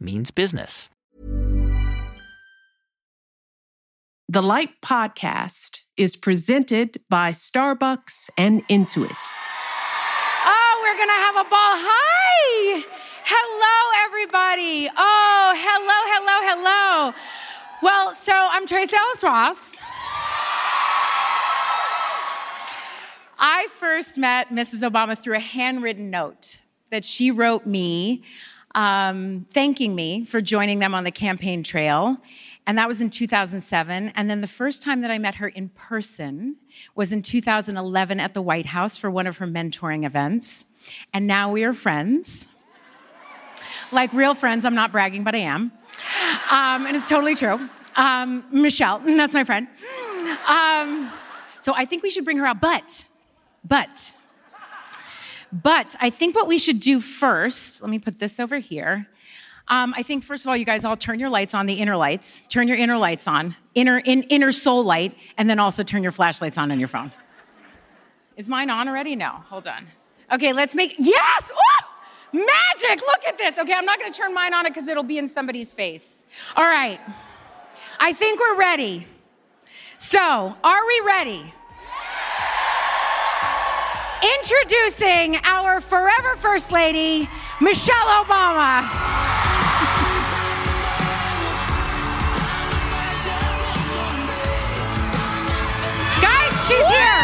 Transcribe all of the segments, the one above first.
means business. The Light Podcast is presented by Starbucks and Intuit. Oh, we're gonna have a ball. Hi! Hello, everybody. Oh, hello, hello, hello. Well, so I'm Tracee Ellis Ross. I first met Mrs. Obama through a handwritten note that she wrote me, um, thanking me for joining them on the campaign trail. And that was in 2007. And then the first time that I met her in person was in 2011 at the White House for one of her mentoring events. And now we are friends. Like real friends, I'm not bragging, but I am. Um, and it's totally true. Um, Michelle, that's my friend. Um, so I think we should bring her out. But, but, but I think what we should do first, let me put this over here. Um, I think first of all, you guys all turn your lights on, the inner lights. Turn your inner lights on, inner in, inner soul light, and then also turn your flashlights on on your phone. Is mine on already? No. Hold on. Okay, let's make yes. Ooh! Magic! Look at this. Okay, I'm not to turn mine on it because it'll be in somebody's face. All right. I think we're ready. So, are we ready? Introducing our forever First Lady, Michelle Obama. Guys, she's here.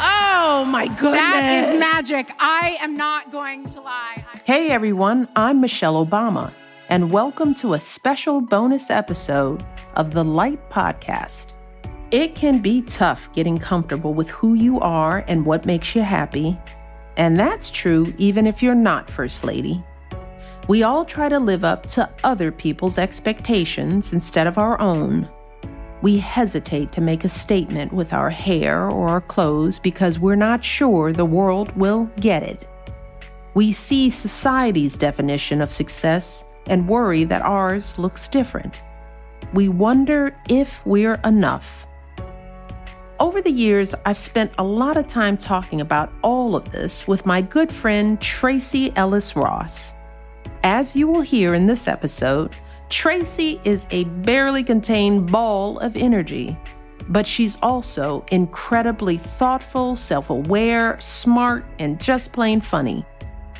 Oh my goodness. That is magic. I am not going to lie. I'm- Hey everyone, I'm Michelle Obama, and welcome to a special bonus episode of the Light Podcast. It can be tough getting comfortable with who you are and what makes you happy, and that's true even if you're not First Lady. We all try to live up to other people's expectations instead of our own. We hesitate to make a statement with our hair or our clothes because we're not sure the world will get it. We see society's definition of success and worry that ours looks different. We wonder if we're enough. Over the years, I've spent a lot of time talking about all of this with my good friend Tracee Ellis Ross. As you will hear in this episode, Tracee is a barely contained ball of energy, but she's also incredibly thoughtful, self aware, smart, and just plain funny.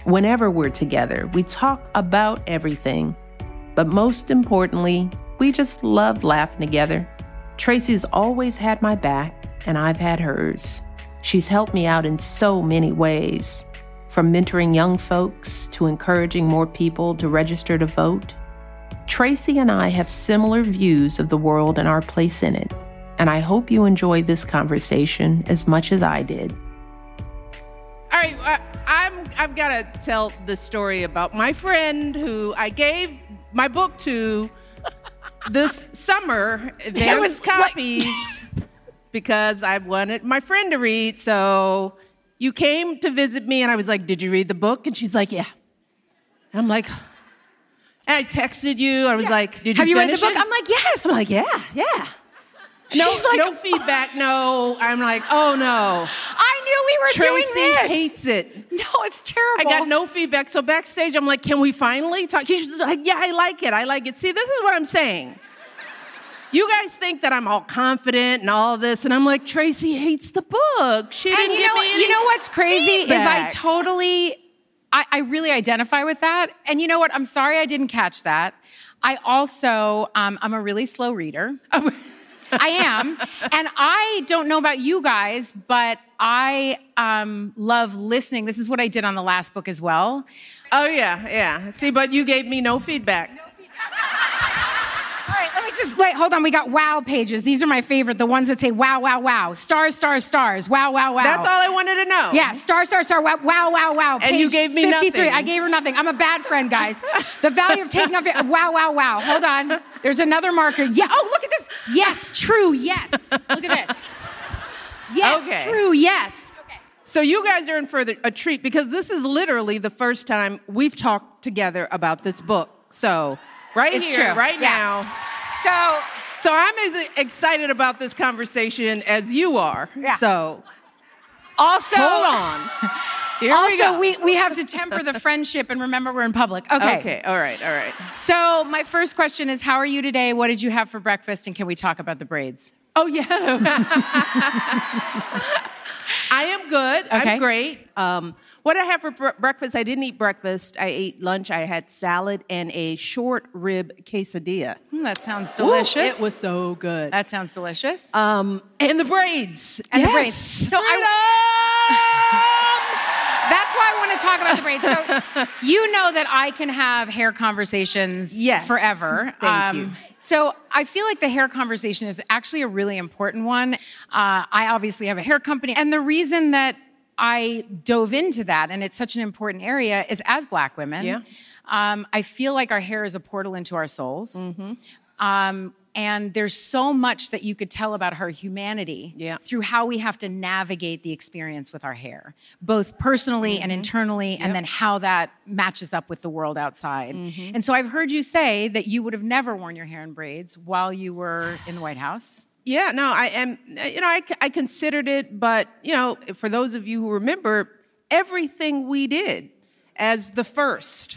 Whenever we're together, we talk about everything. But most importantly, we just love laughing together. Tracee's always had my back, and I've had hers. She's helped me out in so many ways, from mentoring young folks to encouraging more people to register to vote. Tracee and I have similar views of the world and our place in it, and I hope you enjoy this conversation as much as I did. All right, uh, I'm. I've got to tell the story about my friend who I gave my book to this summer, There was like- copies, because I wanted my friend to read. So you came to visit me, and I was like, "Did you read the book?" And she's like, "Yeah." And I'm like, and I texted you. I was like, "Did you Have you read the book? it?" I'm like, yes. I'm like, "Yeah, yeah." No, She's like- no feedback. No, I'm like, "Oh no." I knew we were doing Tracee this. hates it. no, it's terrible. I got no feedback. So backstage, I'm like, can we finally talk? She's like, yeah, I like it. I like it. See, this is what I'm saying. You guys think that I'm all confident and all this, and I'm like, Tracee hates the book. She And didn't you give know, me any you know what's crazy is I totally I, I really identify with that. And you know what? I'm sorry I didn't catch that. I also, um, I'm a really slow reader. I am. And I don't know about you guys, but I um, love listening. This is what I did on the last book as well. Oh, yeah, yeah. See, but you gave me no feedback. All right, let me just wait. Hold on. We got wow pages. These are my favorite. The ones that say wow, wow, wow. Stars, stars, stars. Wow, wow, wow. That's all I wanted to know. Yeah, star, star, star. Wow, wow, wow, wow. And you gave me 53. nothing. I gave her nothing. I'm a bad friend, guys. the value of taking off your wow, wow, wow. Hold on. There's another marker. Yeah. Oh, look at this. Yes, true. Yes. Look at this. Yes, Okay. true. Yes. Okay. So you guys are in for the- a treat because this is literally the first time we've talked together about this book. So right It's here, true. right Yeah. now. So, So I'm as excited about this conversation as you are. Yeah. So also, hold on. Here we Also, go. we, we have to temper the friendship and remember we're in public. Okay. okay. All right. All right. So, my first question is How are you today? What did you have for breakfast? And can we talk about the braids? Oh yeah. I am good. Okay. I'm great. Um, what did I have for br- breakfast? I didn't eat breakfast. I ate lunch. I had salad and a short rib quesadilla. Hmm, that sounds Ooh, delicious. it was so good. That sounds delicious. Um, and the braids. And the braids. So I, that's why I want to talk about the braids. So you know that I can have hair conversations Yes. forever. Um, Thank you. So I feel like the hair conversation is actually a really important one. Uh, I obviously have a hair company, and the reason that I dove into that, and it's such an important area, is as Black women. Yeah. Um, I feel like our hair is a portal into our souls. Mm-hmm. Um, and there's so much that you could tell about her humanity Yeah. through how we have to navigate the experience with our hair, both personally Mm-hmm. and internally, and then how that matches up with the world outside. Mm-hmm. And so I've heard you say that you would have never worn your hair in braids while you were in the White House. Yeah, no, I am. You know, I, I considered it, but you know, for those of you who remember, everything we did as the first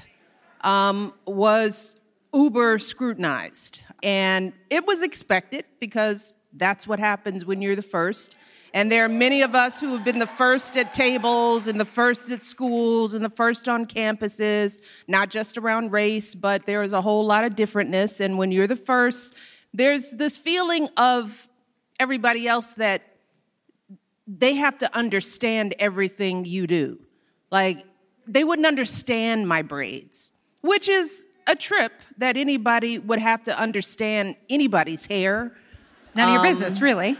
um, was uber scrutinized, and it was expected because that's what happens when you're the first. And there are many of us who have been the first at tables and the first at schools and the first on campuses, not just around race, but there is a whole lot of differentness. And when you're the first, there's this feeling of everybody else that they have to understand everything you do. Like, they wouldn't understand my braids, which is a trip that anybody would have to understand anybody's hair. None of your Um, business, really.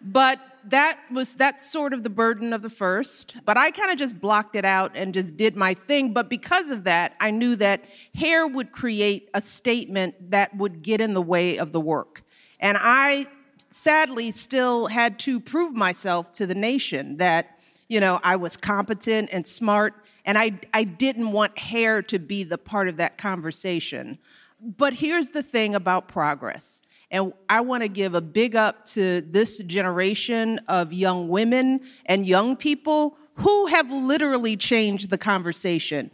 But that was that's sort of the burden of the first. But I kind of just blocked it out and just did my thing. But because of that, I knew that hair would create a statement that would get in the way of the work. And I sadly still had to prove myself to the nation that, you know, I was competent and smart. And I, I didn't want hair to be the part of that conversation. But here's the thing about progress. And I want to give a big up to this generation of young women and young people who have literally changed the conversation.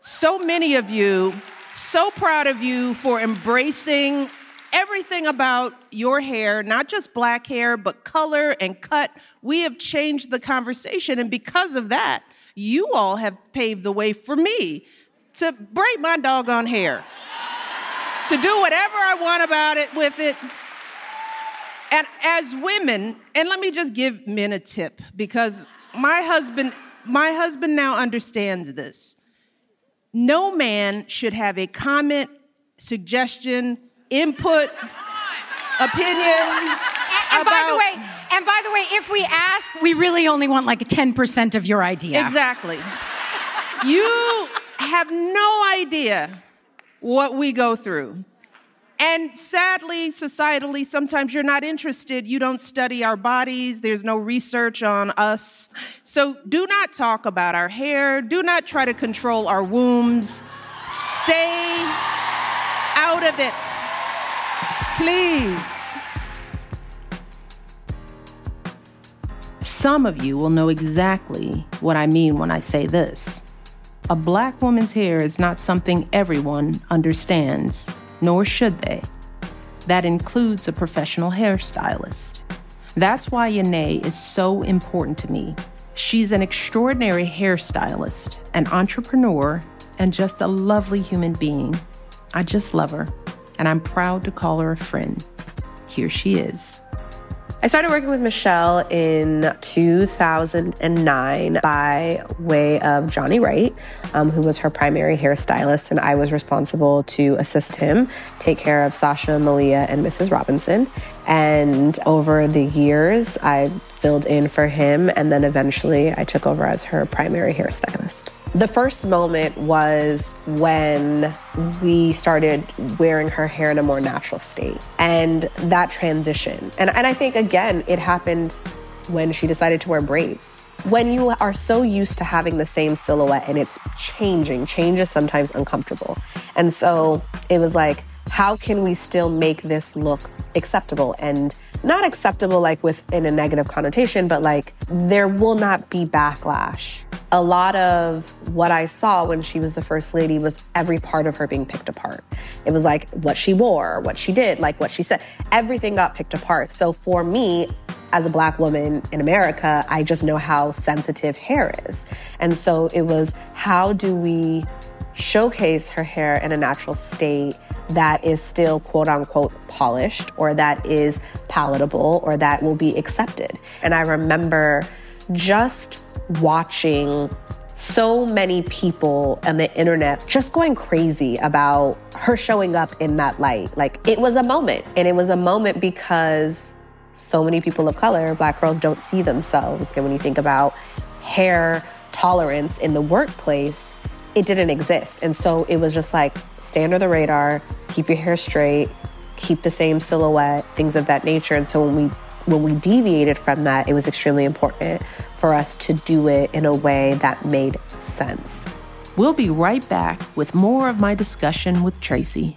So many of you, so proud of you for embracing everything about your hair, not just black hair, but color and cut. We have changed the conversation. And because of that, you all have paved the way for me to braid my doggone hair to do whatever I want about it with it. And as women, and let me just give men a tip because my husband, my husband now understands this. No man should have a comment, suggestion, input, opinion. And, and by the way, and by the way, if we ask, we really only want like 10% of your idea. Exactly. you have no idea what we go through. And sadly, societally, sometimes you're not interested. You don't study our bodies. There's no research on us. So do not talk about our hair. Do not try to control our wombs. Stay out of it. Please. Some of you will know exactly what I mean when I say this. A black woman's hair is not something everyone understands, nor should they. That includes a professional hairstylist. That's why Yanae is so important to me. She's an extraordinary hairstylist, an entrepreneur, and just a lovely human being. I just love her, and I'm proud to call her a friend. Here she is. I started working with Michelle in 2009 by way of Johnny Wright, um, who was her primary hairstylist, and I was responsible to assist him take care of Sasha, Malia, and Mrs. Robinson. And over the years, I filled in for him, and then eventually I took over as her primary hairstylist. The first moment was when we started wearing her hair in a more natural state and that transition. And, and I think, again, it happened when she decided to wear braids. When you are so used to having the same silhouette and it's changing, change is sometimes uncomfortable. And so it was like, how can we still make this look acceptable and not acceptable like with in a negative connotation but like there will not be backlash. A lot of what i saw when she was the first lady was every part of her being picked apart. It was like what she wore what she did like what she said. Everything got picked apart. So for me as a black woman in america i just know how sensitive hair is. And so it was how do we showcase her hair in a natural state that is still quote unquote polished or that is palatable or that will be accepted. And I remember just watching so many people on the internet just going crazy about her showing up in that light. Like it was a moment. And it was a moment because so many people of color, black girls, don't see themselves. And when you think about hair tolerance in the workplace, it didn't exist. And so it was just like, stay under the radar, keep your hair straight, keep the same silhouette, things of that nature. And so when we when we deviated from that, it was extremely important for us to do it in a way that made sense. We'll be right back with more of my discussion with Tracee.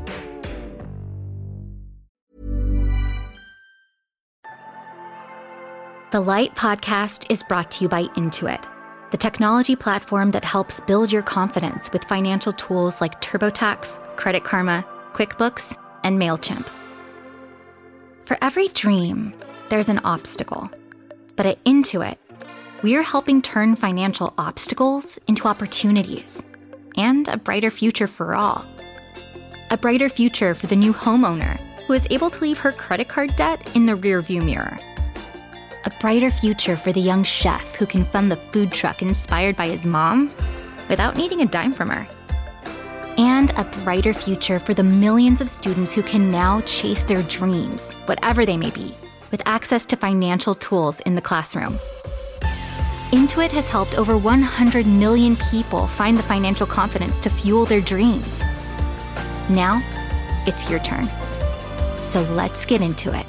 The Light podcast is brought to you by Intuit, the technology platform that helps build your confidence with financial tools like TurboTax, Credit Karma, QuickBooks, and MailChimp. For every dream, there's an obstacle. But at Intuit, we're helping turn financial obstacles into opportunities and a brighter future for all. A brighter future for the new homeowner who is able to leave her credit card debt in the rearview mirror a brighter future for the young chef who can fund the food truck inspired by his mom without needing a dime from her. And a brighter future for the millions of students who can now chase their dreams, whatever they may be, with access to financial tools in the classroom. Intuit has helped over 100 million people find the financial confidence to fuel their dreams. Now, it's your turn. So let's get into it.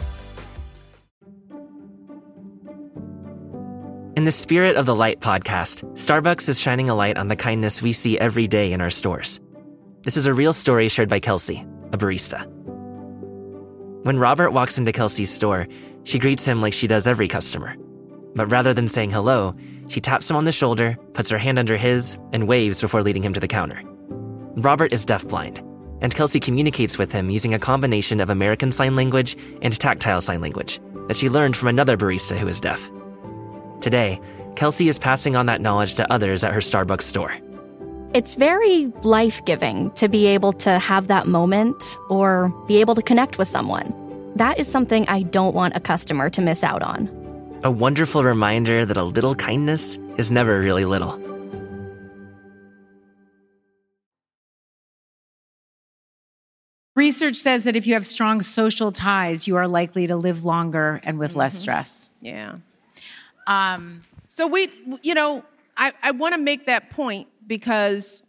In the spirit of the Light podcast, Starbucks is shining a light on the kindness we see every day in our stores. This is a real story shared by Kelsey, a barista. When Robert walks into Kelsey's store, she greets him like she does every customer. But rather than saying hello, she taps him on the shoulder, puts her hand under his, and waves before leading him to the counter. Robert is deafblind, and Kelsey communicates with him using a combination of American Sign Language and tactile sign language that she learned from another barista who is deaf. Today, Kelsey is passing on that knowledge to others at her Starbucks store. It's very life giving to be able to have that moment or be able to connect with someone. That is something I don't want a customer to miss out on. A wonderful reminder that a little kindness is never really little. Research says that if you have strong social ties, you are likely to live longer and with less mm-hmm. stress. Yeah. Um, so we, you know, I, I want to make that point because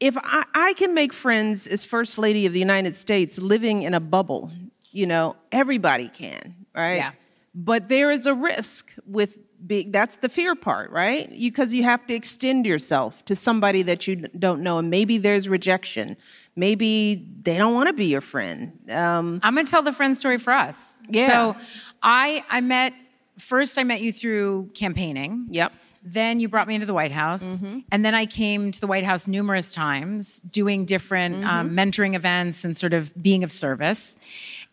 if I, I can make friends as First Lady of the United States living in a bubble, you know, everybody can, right? Yeah. But there is a risk with being, that's the fear part, right? Because you, you have to extend yourself to somebody that you don't know, and maybe there's rejection. Maybe they don't want to be your friend. Um, I'm gonna tell the friend story for us. Yeah. So I I met first I met you through campaigning. Yep. Then you brought me into the White House, Mm-hmm. and then I came to the White House numerous times, doing different um, Mm-hmm. mentoring events and sort of being of service.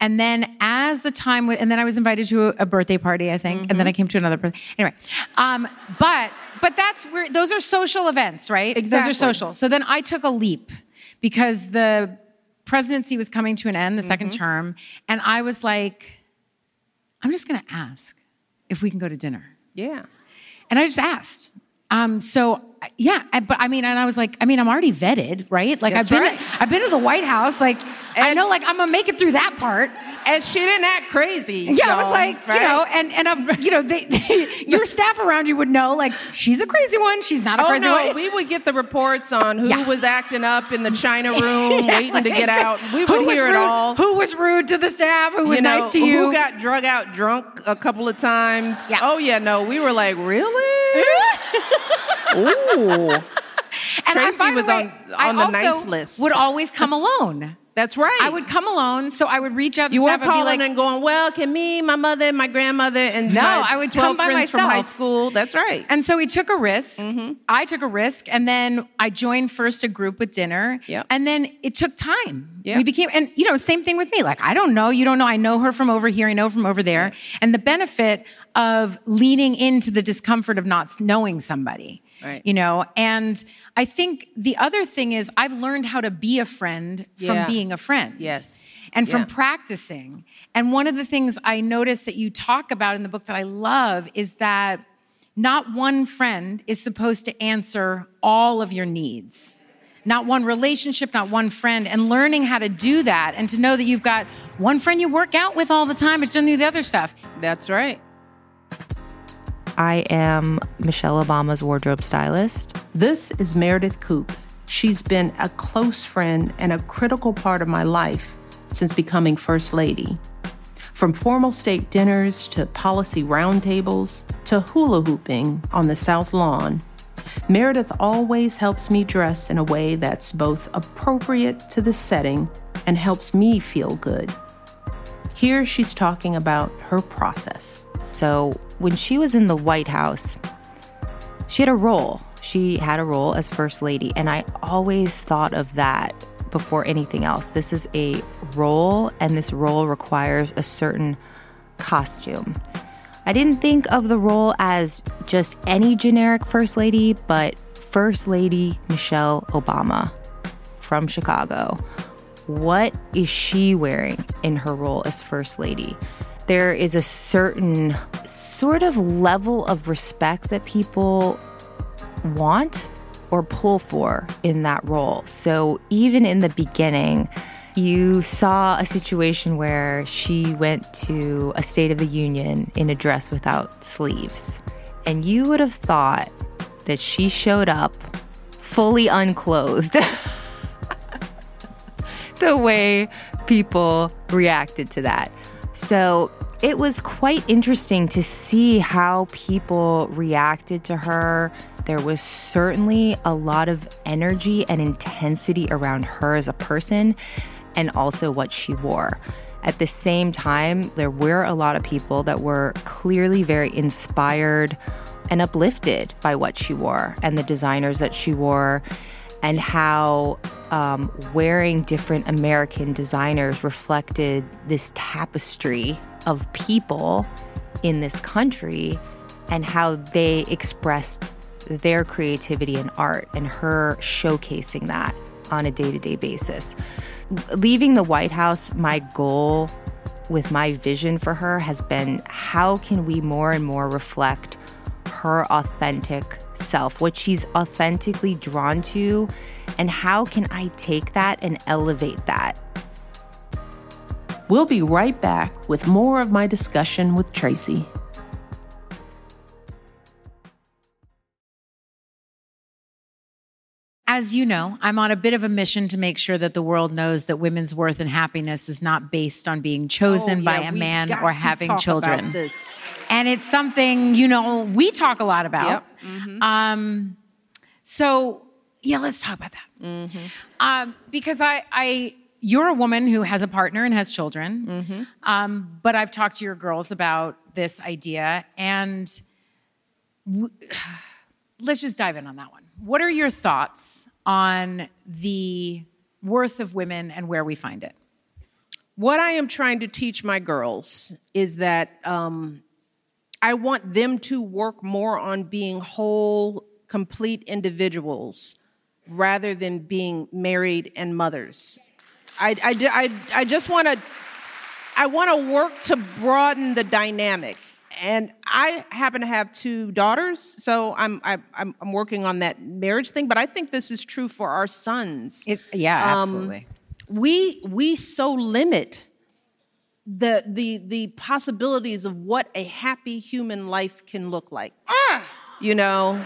And then as the time, w- and then I was invited to a, a birthday party, I think, and then Mm-hmm. I came to another birthday. Anyway, um, but but that's where those are social events, right? Exactly. Those are social. So then I took a leap because the presidency was coming to an end, the second Mm-hmm. term, and I was like, I'm just going to ask if we can go to dinner. yeah. And I just asked. Um, so yeah, I- but I mean, and I was like, I mean, I'm already vetted, right? Like That's I've been, right. I've been to the White House. Like I know, like I'm gonna make it through that part. And she didn't act crazy. Yeah, I was like, right? you know, and and I've, you know, they, they, your staff around you would know, like she's a crazy one, she's not a Oh crazy no, one. we would get the reports on who Yeah. was acting up in the China room, Yeah, waiting to get out. We would hear it rude- all. Who was rude to the staff? Who was you know, nice to you? Who got drug out drunk a couple of times? Yeah. Oh yeah, no, we were like, really? Ooh, And Tracee the was way, on- I on the also nice list. Would always come alone. That's right. I would come alone, so I would reach out to You weren't calling like, and going, well, can me, my mother, my grandmother, and No, I would come by friends from high school. That's right. And so we took a risk. Mm-hmm. I took a risk, and then I joined first a group with dinner. Yep. And then it took time. Yeah. We became, and you know, same thing with me. Like I don't know, you don't know. I know her from over here. I know from over there. And the benefit of leaning into the discomfort of not knowing somebody. Right. You know, and I think the other thing is I've learned how to be a friend from being a friend. Yes. And from Yeah. practicing. And one of the things I noticed that you talk about in the book that I love is that not one friend is supposed to answer all of your needs. Not one relationship, not one friend, and learning how to do that and to know that you've got one friend you work out with all the time, but doesn't do the other stuff. That's right. I am Michelle Obama's wardrobe stylist. This is Meredith Koop. She's been a close friend and a critical part of my life since becoming First Lady. From formal state dinners to policy roundtables to hula hooping on the South Lawn, Meredith always helps me dress in a way that's both appropriate to the setting and helps me feel good. Here she's talking about her process. So when she was in the White House, she had a role. She had a role as First Lady. And I always thought of that before anything else. This is a role, and this role requires a certain costume. I didn't think of the role as just any generic First Lady, but First Lady Michelle Obama from Chicago. What is she wearing in her role as First Lady? There is a certain sort of level of respect that people want or pull for in that role. So even in the beginning, you saw a situation where she went to a State of the Union in a dress without sleeves. And you would have thought that she showed up fully unclothed. the way people reacted to that. So it was quite interesting to see how people reacted to her. There was certainly a lot of energy and intensity around her as a person and also what she wore. At the same time, there were a lot of people that were clearly very inspired and uplifted by what she wore and the designers that she wore and how um, wearing different American designers reflected this tapestry of people in this country and how they expressed their creativity and art and her showcasing that on a day to day basis. Leaving the White House, my goal with my vision for her has been how can we more and more reflect her authentic self, what she's authentically drawn to, and how can I take that and elevate that? We'll be right back with more of my discussion with Tracee. As as you know, I'm on a bit of a mission to make sure that the world knows that women's worth and happiness is not based on being chosen Oh, by a man or having children. about this. And it's something, you know, we talk a lot about. Yep. Um, so, yeah, let's talk about that. Mm-hmm. Um, because I, I, you're a woman who has a partner and has children. Mm-hmm. Um, but I've talked to your girls about this idea, and w- let's just dive in on that one. What are your thoughts on the worth of women and where we find it? What I am trying to teach my girls is that um, I want them to work more on being whole, complete individuals rather than being married and mothers. I, I, I, I just want to I want to work to broaden the dynamic. And I happen to have two daughters, so I'm, I, I'm, I'm working on that marriage thing. But I think this is true for our sons. It, yeah, Um, absolutely. we we so limit the the the possibilities of what a happy human life can look like. You know,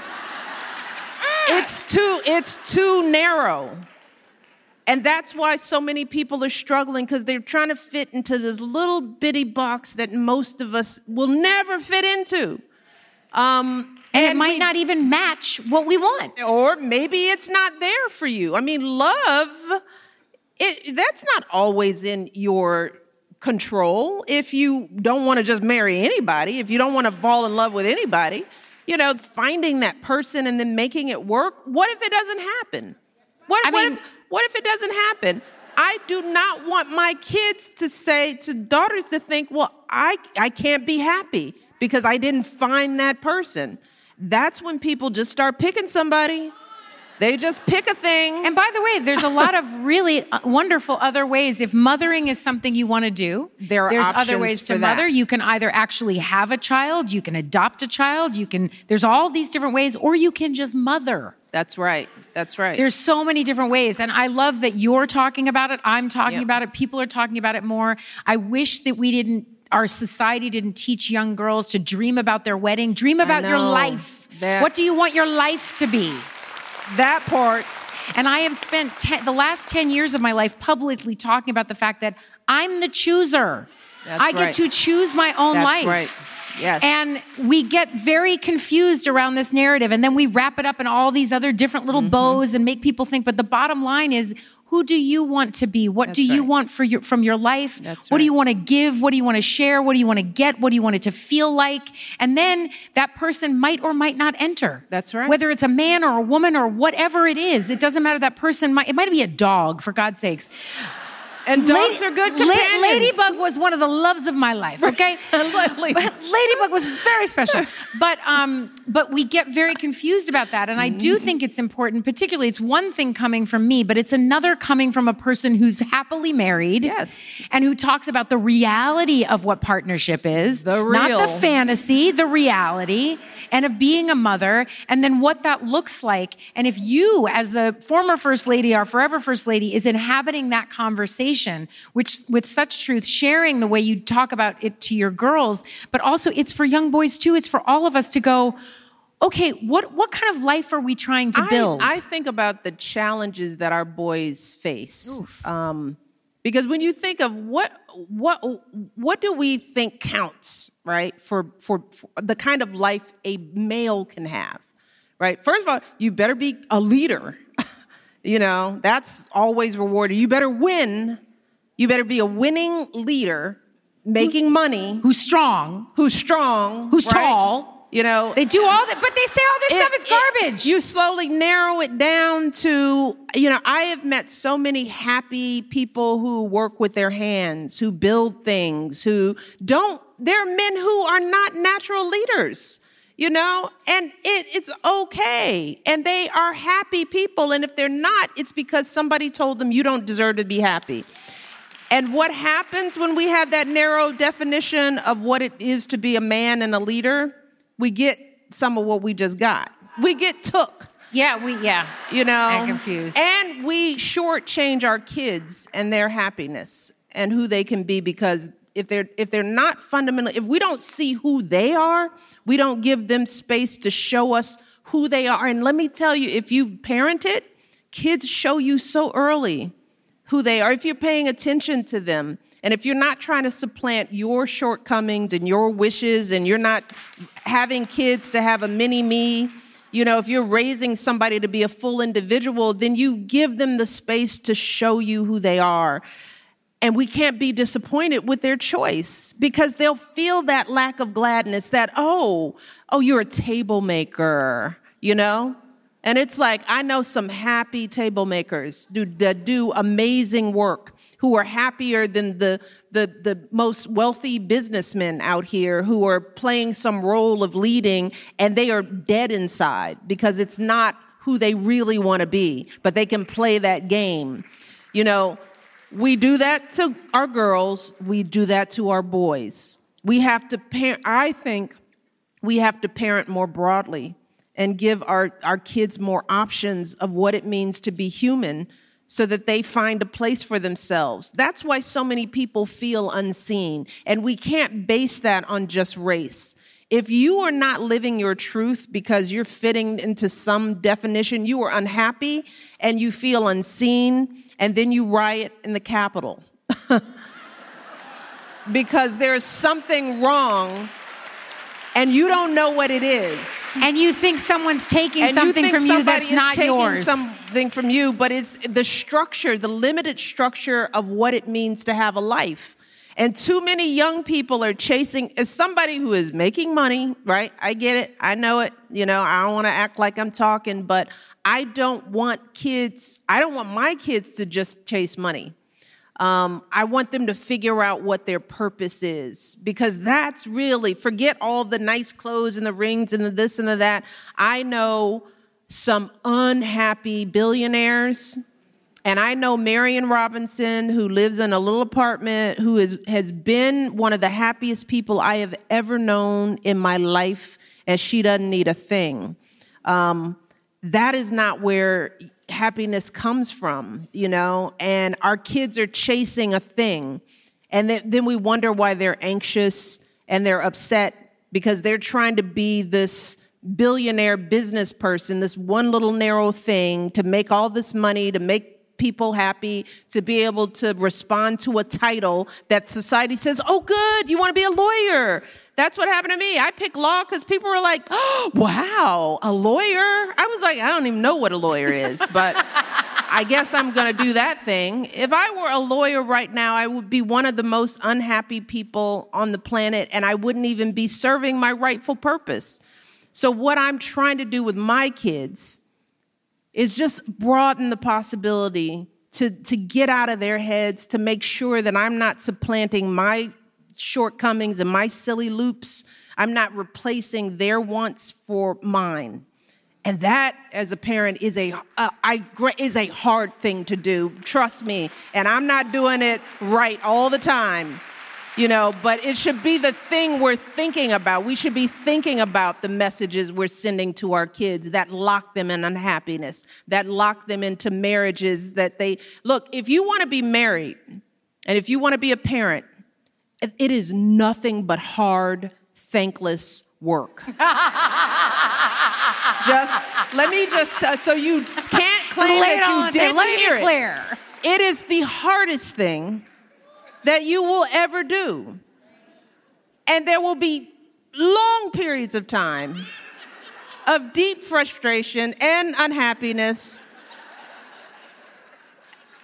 it's too it's too narrow. And that's why so many people are struggling because they're trying to fit into this little bitty box that most of us will never fit into. Um, and, it might not even match what we want. Or maybe it's not there for you. I mean, love, it, that's not always in your control. If you don't want to just marry anybody, if you don't want to fall in love with anybody, you know, finding that person and then making it work. What if it doesn't happen? What, I what, mean- if, what if it doesn't happen? I do not want my kids to say to daughters to think, well, I, I can't be happy because I didn't find that person. That's when people just start picking somebody. They just pick a thing. And by the way, there's a lot of really uh, wonderful other ways. If mothering is something you want to do, There are there's other ways to mother. You can either actually have a child, you can adopt a child, you can. There's all these different ways, or you can just mother. That's right. That's right. There's so many different ways. And I love that you're talking about it. I'm talking Yep. about it. People are talking about it more. I wish that we didn't, our society didn't teach young girls to dream about their wedding. Dream about your life. That- What do you want your life to be? That part. And I have spent te- the last 10 years of my life publicly talking about the fact that I'm the chooser. That's I get right. to choose my own That's life. right. Yes. And we get very confused around this narrative, and then we wrap it up in all these other different little Mm-hmm. bows and make people think. But the bottom line is, who do you want to be? What do you right. want for your from your life? That's What do you want to give? What do you want to share? What do you want to get? What do you want it to feel like? And then that person might or might not enter. That's right. Whether it's a man or a woman or whatever it is, it doesn't matter. That person might it might be a dog, for God's sakes. And dogs Lady- are good La- companions. Ladybug was one of the loves of my life. Okay, Ladybug was very special. But um, but we get very confused about that, and I do Mm-hmm. think it's important. Particularly, it's one thing coming from me, but it's another coming from a person who's happily married. Yes. and who talks about the reality of what partnership is, The not the fantasy, the reality, and of being a mother, and then what that looks like. And if you, as the former first lady, our forever first lady, is inhabiting that conversation, which with such truth, sharing the way you talk about it to your girls, but also it's for young boys too. It's for all of us to go. Okay, what what kind of life are we trying to I- build? I, think about the challenges that our boys face. Um, because when you think of what what what do we think counts, right? For, for for the kind of life a male can have, right? First of all, you better be a leader. You know, that's always rewarded. You better win. You better be a winning leader, making money, who's strong, who's strong, who's right? tall. You know, They do all that, but they say all this it- stuff is it- garbage. you slowly narrow it down to, you know, I have met so many happy people who work with their hands, who build things, who don't, they're men who are not natural leaders, you know, and it, it's okay. And they are happy people. And if they're not, it's because somebody told them you don't deserve to be happy. And what happens when we have that narrow definition of what it is to be a man and a leader? We get some of what we just got. We get took, yeah, we yeah. you know, And confused. and we shortchange our kids and their happiness and who they can be because if they're if they're not fundamentally, if we don't see who they are, we don't give them space to show us who they are. And let me tell you, if you parent it, kids show you so early who they are if you're paying attention to them. And if you're not trying to supplant your shortcomings and your wishes, and you're not having kids to have a mini me, you know, if you're raising somebody to be a full individual, then you give them the space to show you who they are. And we can't be disappointed with their choice because they'll feel that lack of gladness that, oh, oh, you're a table maker, you know? And it's like, I know some happy table makers do, that do amazing work who are happier than the, the, the most wealthy businessmen out here who are playing some role of leading and they are dead inside because it's not who they really want to be, but they can play that game. You know, we do that to our girls, we do that to our boys. We have to parent, I think we have to parent more broadly and give our, our kids more options of what it means to be human so that they find a place for themselves. That's why so many people feel unseen. And we can't base that on just race. If you are not living your truth because you're fitting into some definition, you are unhappy and you feel unseen, and then you riot in the Capitol. because there's something wrong and you don't know what it is. And you think someone's taking and something you from you that's not yours. Something from you, but it's the structure, the limited structure of what it means to have a life. And too many young people are chasing, as somebody who is making money, right? I get it. I know it. You know, I don't want to act like I'm talking, but I don't want kids, I don't want my kids to just chase money. Um, I want them to figure out what their purpose is because that's really, forget all the nice clothes and the rings and the this and the that. I know some unhappy billionaires. And I know Marion Robinson, who lives in a little apartment, who is, has been one of the happiest people I have ever known in my life, and she doesn't need a thing. Um, that is not where happiness comes from, you know, and our kids are chasing a thing. And then, then we wonder why they're anxious and they're upset because they're trying to be this billionaire business person, this one little narrow thing to make all this money, to make people happy, to be able to respond to a title that society says, oh, good, you want to be a lawyer. That's what happened to me. I picked law because people were like, oh, wow, a lawyer? I was like, I don't even know what a lawyer is, but I guess I'm going to do that thing. If I were a lawyer right now, I would be one of the most unhappy people on the planet, and I wouldn't even be serving my rightful purpose. So, what I'm trying to do with my kids is just broaden the possibility to, to get out of their heads, to make sure that I'm not supplanting my shortcomings and my silly loops. I'm not replacing their wants for mine. And that, as a parent, is a uh, I, is a hard thing to do. Trust me. And I'm not doing it right all the time, you know. But it should be the thing we're thinking about. We should be thinking about the messages we're sending to our kids that lock them in unhappiness, that lock them into marriages that they look. If you want to be married, and if you want to be a parent, it is nothing but hard, thankless work. just let me just uh, so you can't claim that you didn't Let me hear be clear. It. it is the hardest thing that you will ever do, and there will be long periods of time of deep frustration and unhappiness.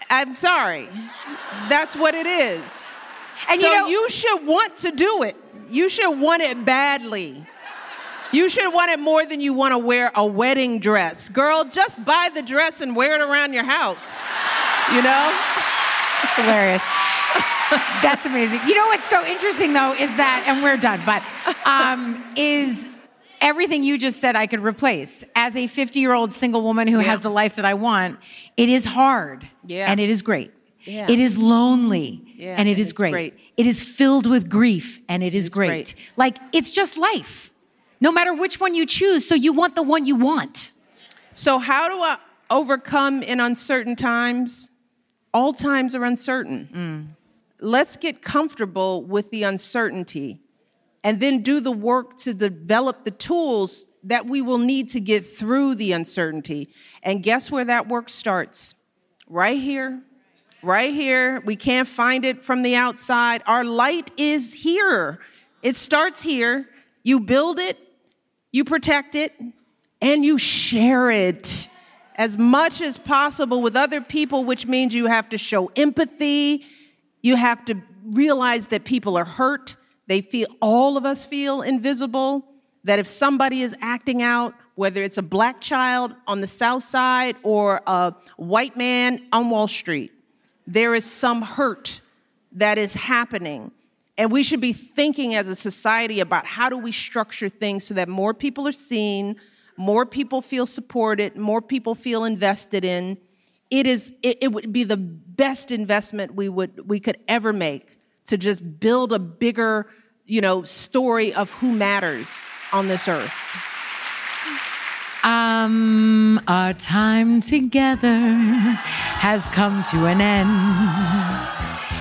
I'm sorry. That's what it is. And so you, know, you should want to do it. You should want it badly. You should want it more than you want to wear a wedding dress. Girl, just buy the dress and wear it around your house. You know? It's hilarious. That's amazing. You know what's so interesting though is that, and we're done, but um, is everything you just said I could replace. As a 50 year old single woman who yeah. has the life that I want, it is hard. Yeah. And it is great. Yeah. It is lonely yeah, and it is great. great. It is filled with grief and it is great. great. Like it's just life. No matter which one you choose, so you want the one you want. So how do I overcome in uncertain times? All times are uncertain. Mm. Let's get comfortable with the uncertainty and then do the work to develop the tools that we will need to get through the uncertainty. And guess where that work starts? Right here. Right here. We can't find it from the outside. Our light is here. It starts here. You build it, you protect it, and you share it as much as possible with other people, which means you have to show empathy. You have to realize that people are hurt. They feel, all of us feel invisible. That if somebody is acting out, whether it's a black child on the South Side or a white man on Wall Street, there is some hurt that is happening. And we should be thinking as a society about how do we structure things so that more people are seen, more people feel supported, more people feel invested in. It is it, it would be the best investment we would we could ever make to just build a bigger, you know, story of who matters on this earth. Um, our time together has come to an end.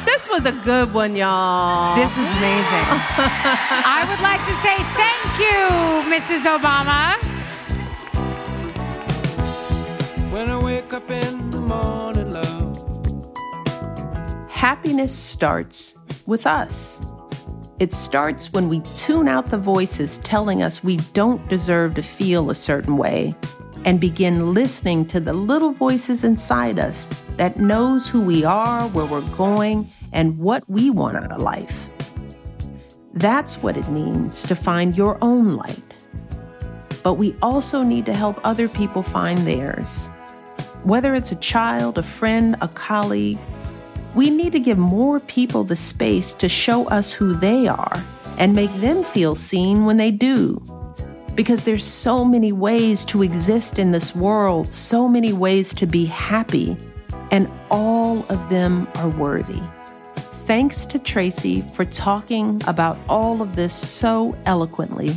This was a good one, y'all. This is amazing. I would like to say thank you, Mrs. Obama. When I wake up in the morning, love. Happiness starts with us. It starts when we tune out the voices telling us we don't deserve to feel a certain way and begin listening to the little voices inside us that knows who we are, where we're going, and what we want out of life. That's what it means to find your own light. But we also need to help other people find theirs. Whether it's a child, a friend, a colleague, we need to give more people the space to show us who they are and make them feel seen when they do. Because there's so many ways to exist in this world, so many ways to be happy, and all of them are worthy. Thanks to Tracee for talking about all of this so eloquently,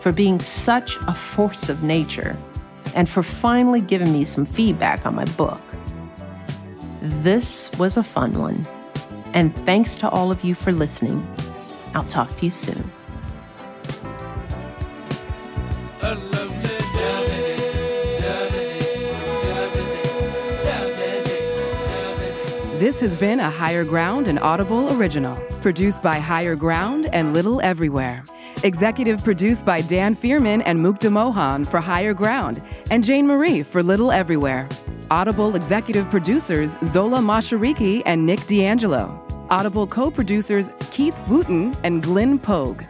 for being such a force of nature, and for finally giving me some feedback on my book. This was a fun one. And thanks to all of you for listening. I'll talk to you soon. This has been a Higher Ground and Audible original, produced by Higher Ground and Little Everywhere. Executive produced by Dan Fierman and Mukta Mohan for Higher Ground and Jane Marie for Little Everywhere. Audible executive producers Zola Mashariki and Nick D'Angelo. Audible co producers Keith Wooten and Glenn Pogue.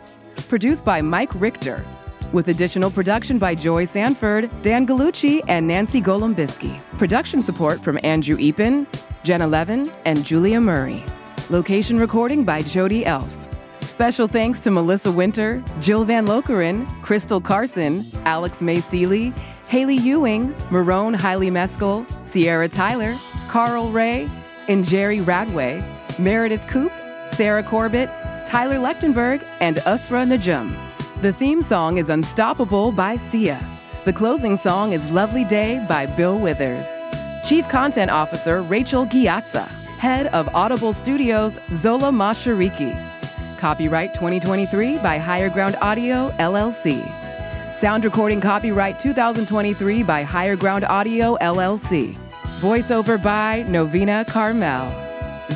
Produced by Mike Richter. With additional production by Joy Sanford, Dan Galucci, and Nancy Golombisky. Production support from Andrew Epen, Jenna Levin, and Julia Murray. Location recording by Jody Elff. Special thanks to Melissa Winter, Jill Van Lokeren, Crystal Carson, Alex May Seeley, Haley Ewing, Marone Hiley Meskel, Sierra Tyler, Carl Ray, and Jerry Radway, Meredith Koop, Sarah Corbett, Tyler Lechtenberg, and Usra Najum. The theme song is Unstoppable by Sia. The closing song is Lovely Day by Bill Withers. Chief Content Officer Rachel Ghiazza. Head of Audible Studios Zola Mashariki. Copyright 2023 by Higher Ground Audio, LLC. Sound recording copyright 2023 by Higher Ground Audio, LLC. Voiceover by Novena Carmel.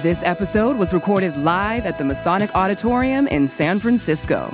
This episode was recorded live at the Masonic Auditorium in San Francisco.